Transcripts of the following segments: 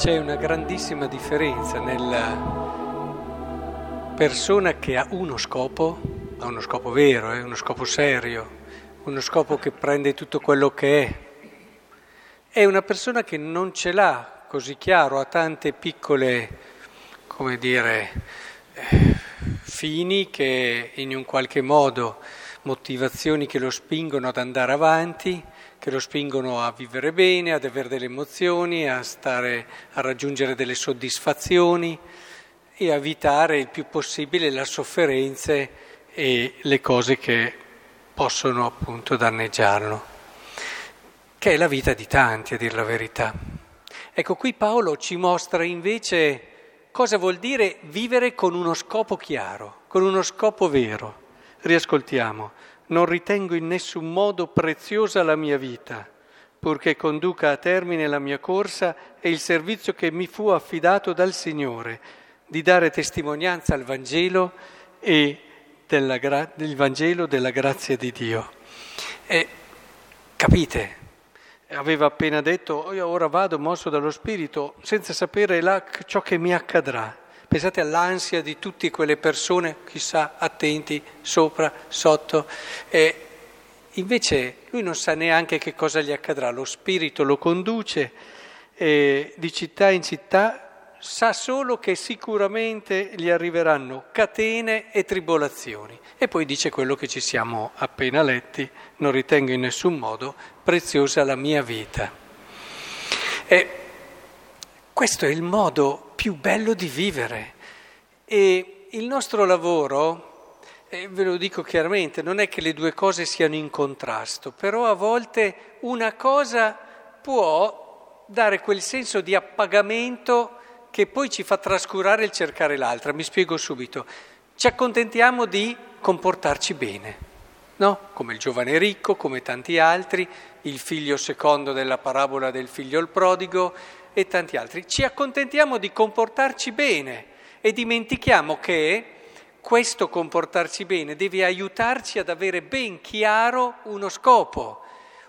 C'è una grandissima differenza nella persona che ha uno scopo, ha uno scopo vero, eh, uno scopo serio, uno scopo che prende tutto quello che è, è una persona che non ce l'ha così chiaro, ha tante piccole, come dire, eh, fini che in un qualche modo, motivazioni che lo spingono ad andare avanti, che lo spingono a vivere bene, ad avere delle emozioni, a, stare, a raggiungere delle soddisfazioni e a evitare il più possibile le sofferenze e le cose che possono appunto danneggiarlo, che è la vita di tanti a dir la verità. Ecco, qui Paolo ci mostra invece cosa vuol dire vivere con uno scopo chiaro, con uno scopo vero. Riascoltiamo non ritengo in nessun modo preziosa la mia vita, purché conduca a termine la mia corsa e il servizio che mi fu affidato dal Signore, di dare testimonianza al Vangelo e della gra- del Vangelo della grazia di Dio. E capite? Aveva appena detto, io ora vado mosso dallo Spirito senza sapere là ciò che mi accadrà. Pensate all'ansia di tutte quelle persone, chissà, attenti, sopra, sotto. E invece lui non sa neanche che cosa gli accadrà, lo spirito lo conduce e di città in città, sa solo che sicuramente gli arriveranno catene e tribolazioni. E poi dice quello che ci siamo appena letti, non ritengo in nessun modo preziosa la mia vita. E questo è il modo più bello di vivere e il nostro lavoro, eh, ve lo dico chiaramente, non è che le due cose siano in contrasto, però a volte una cosa può dare quel senso di appagamento che poi ci fa trascurare il cercare l'altra. Mi spiego subito. Ci accontentiamo di comportarci bene, no? Come il giovane ricco, come tanti altri, il figlio secondo della parabola del figlio il prodigo, e tanti altri. Ci accontentiamo di comportarci bene e dimentichiamo che questo comportarci bene deve aiutarci ad avere ben chiaro uno scopo,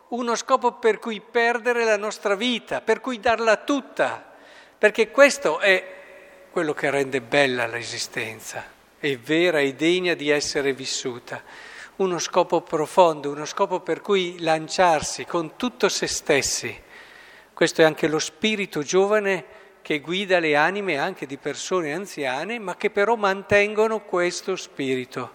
uno scopo per cui perdere la nostra vita, per cui darla tutta, perché questo è quello che rende bella l'esistenza, è vera e degna di essere vissuta. Uno scopo profondo, uno scopo per cui lanciarsi con tutto se stessi questo è anche lo spirito giovane che guida le anime anche di persone anziane, ma che però mantengono questo spirito.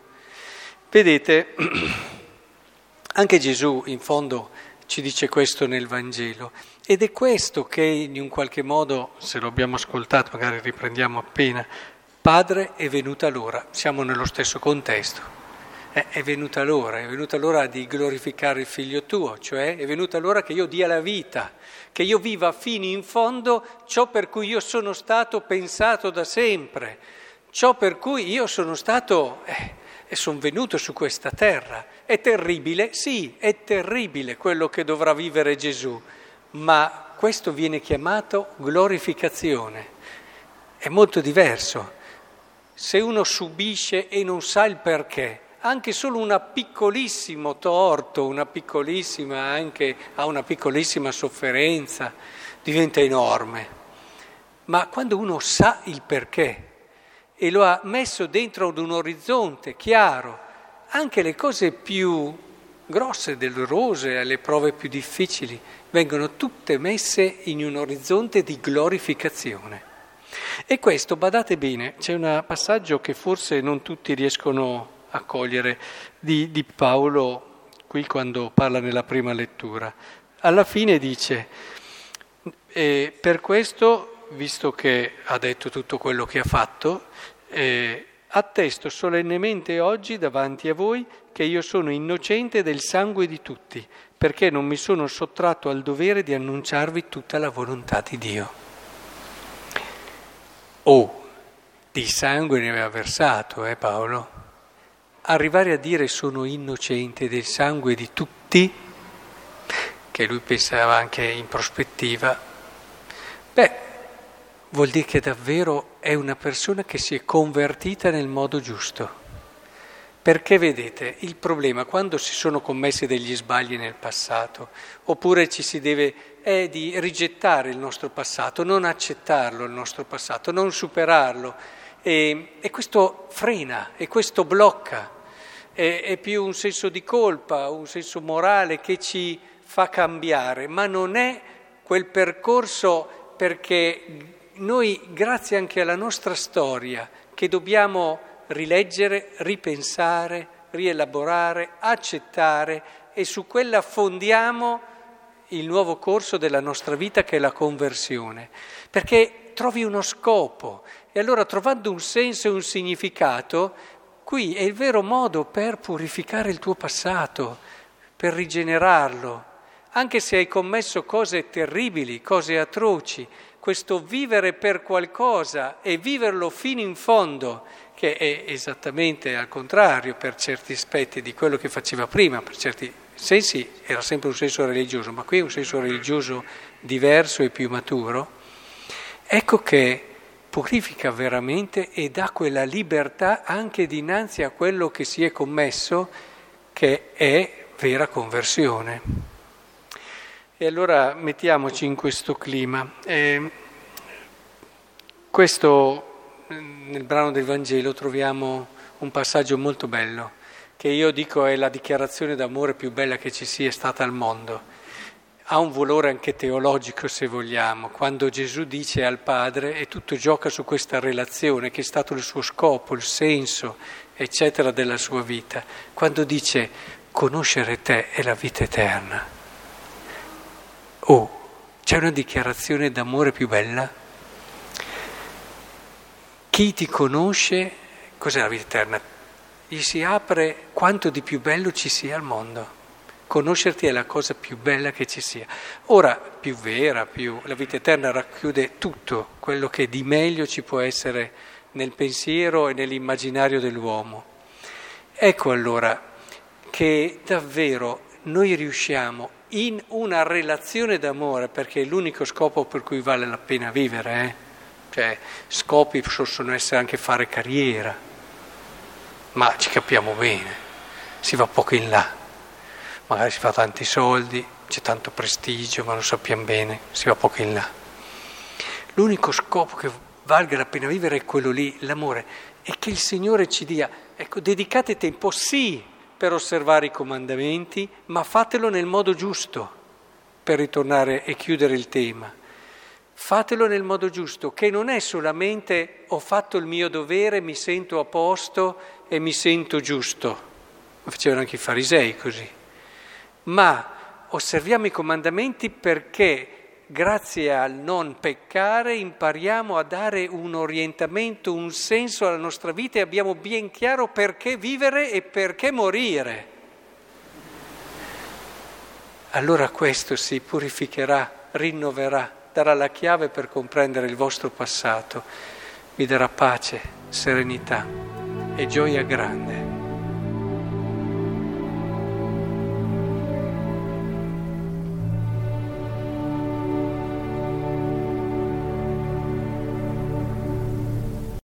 Vedete, anche Gesù in fondo ci dice questo nel Vangelo ed è questo che in un qualche modo, se lo abbiamo ascoltato, magari riprendiamo appena, Padre è venuta l'ora, siamo nello stesso contesto. Eh, è venuta l'ora, è venuta l'ora di glorificare il figlio tuo, cioè è venuta l'ora che io dia la vita, che io viva fino in fondo ciò per cui io sono stato pensato da sempre, ciò per cui io sono stato eh, e sono venuto su questa terra. È terribile? Sì, è terribile quello che dovrà vivere Gesù, ma questo viene chiamato glorificazione. È molto diverso. Se uno subisce e non sa il perché, anche solo un piccolissimo torto, una piccolissima anche ha una piccolissima sofferenza, diventa enorme. Ma quando uno sa il perché e lo ha messo dentro ad un orizzonte chiaro, anche le cose più grosse, dolorose, le prove più difficili, vengono tutte messe in un orizzonte di glorificazione. E questo, badate bene, c'è un passaggio che forse non tutti riescono a accogliere di, di Paolo qui quando parla nella prima lettura. Alla fine dice, eh, per questo, visto che ha detto tutto quello che ha fatto, eh, attesto solennemente oggi davanti a voi che io sono innocente del sangue di tutti, perché non mi sono sottratto al dovere di annunciarvi tutta la volontà di Dio. Oh, di sangue ne aveva versato, eh Paolo? Arrivare a dire sono innocente del sangue di tutti, che lui pensava anche in prospettiva, beh, vuol dire che davvero è una persona che si è convertita nel modo giusto. Perché vedete, il problema quando si sono commessi degli sbagli nel passato, oppure ci si deve, è di rigettare il nostro passato, non accettarlo il nostro passato, non superarlo. E, e questo frena e questo blocca. È, è più un senso di colpa, un senso morale che ci fa cambiare, ma non è quel percorso perché noi, grazie anche alla nostra storia, che dobbiamo rileggere, ripensare, rielaborare, accettare e su quella fondiamo il nuovo corso della nostra vita che è la conversione, perché trovi uno scopo e allora trovando un senso e un significato, qui è il vero modo per purificare il tuo passato, per rigenerarlo, anche se hai commesso cose terribili, cose atroci, questo vivere per qualcosa e viverlo fino in fondo, che è esattamente al contrario per certi aspetti di quello che faceva prima, per certi sensi era sempre un senso religioso, ma qui è un senso religioso diverso e più maturo, ecco che purifica veramente e dà quella libertà anche dinanzi a quello che si è commesso, che è vera conversione. E allora mettiamoci in questo clima. Eh, questo nel brano del Vangelo troviamo un passaggio molto bello, che io dico è la dichiarazione d'amore più bella che ci sia stata al mondo. Ha un valore anche teologico, se vogliamo, quando Gesù dice al Padre, e tutto gioca su questa relazione, che è stato il suo scopo, il senso, eccetera, della sua vita, quando dice conoscere te è la vita eterna. Oh, c'è una dichiarazione d'amore più bella? Chi ti conosce, cos'è la vita eterna? Gli si apre quanto di più bello ci sia al mondo. Conoscerti è la cosa più bella che ci sia. Ora, più vera, più... la vita eterna racchiude tutto quello che di meglio ci può essere nel pensiero e nell'immaginario dell'uomo. Ecco allora che davvero noi riusciamo in una relazione d'amore, perché è l'unico scopo per cui vale la pena vivere, eh? cioè scopi possono essere anche fare carriera, ma ci capiamo bene, si va poco in là, magari si fa tanti soldi, c'è tanto prestigio, ma lo sappiamo bene, si va poco in là. L'unico scopo che valga la pena vivere è quello lì, l'amore, e che il Signore ci dia, ecco, dedicate tempo, sì, per osservare i comandamenti, ma fatelo nel modo giusto, per ritornare e chiudere il tema. Fatelo nel modo giusto, che non è solamente ho fatto il mio dovere, mi sento a posto e mi sento giusto. Facevano anche i farisei così. Ma osserviamo i comandamenti perché grazie al non peccare impariamo a dare un orientamento, un senso alla nostra vita e abbiamo ben chiaro perché vivere e perché morire. Allora questo si purificherà, rinnoverà, darà la chiave per comprendere il vostro passato, vi darà pace, serenità e gioia grande.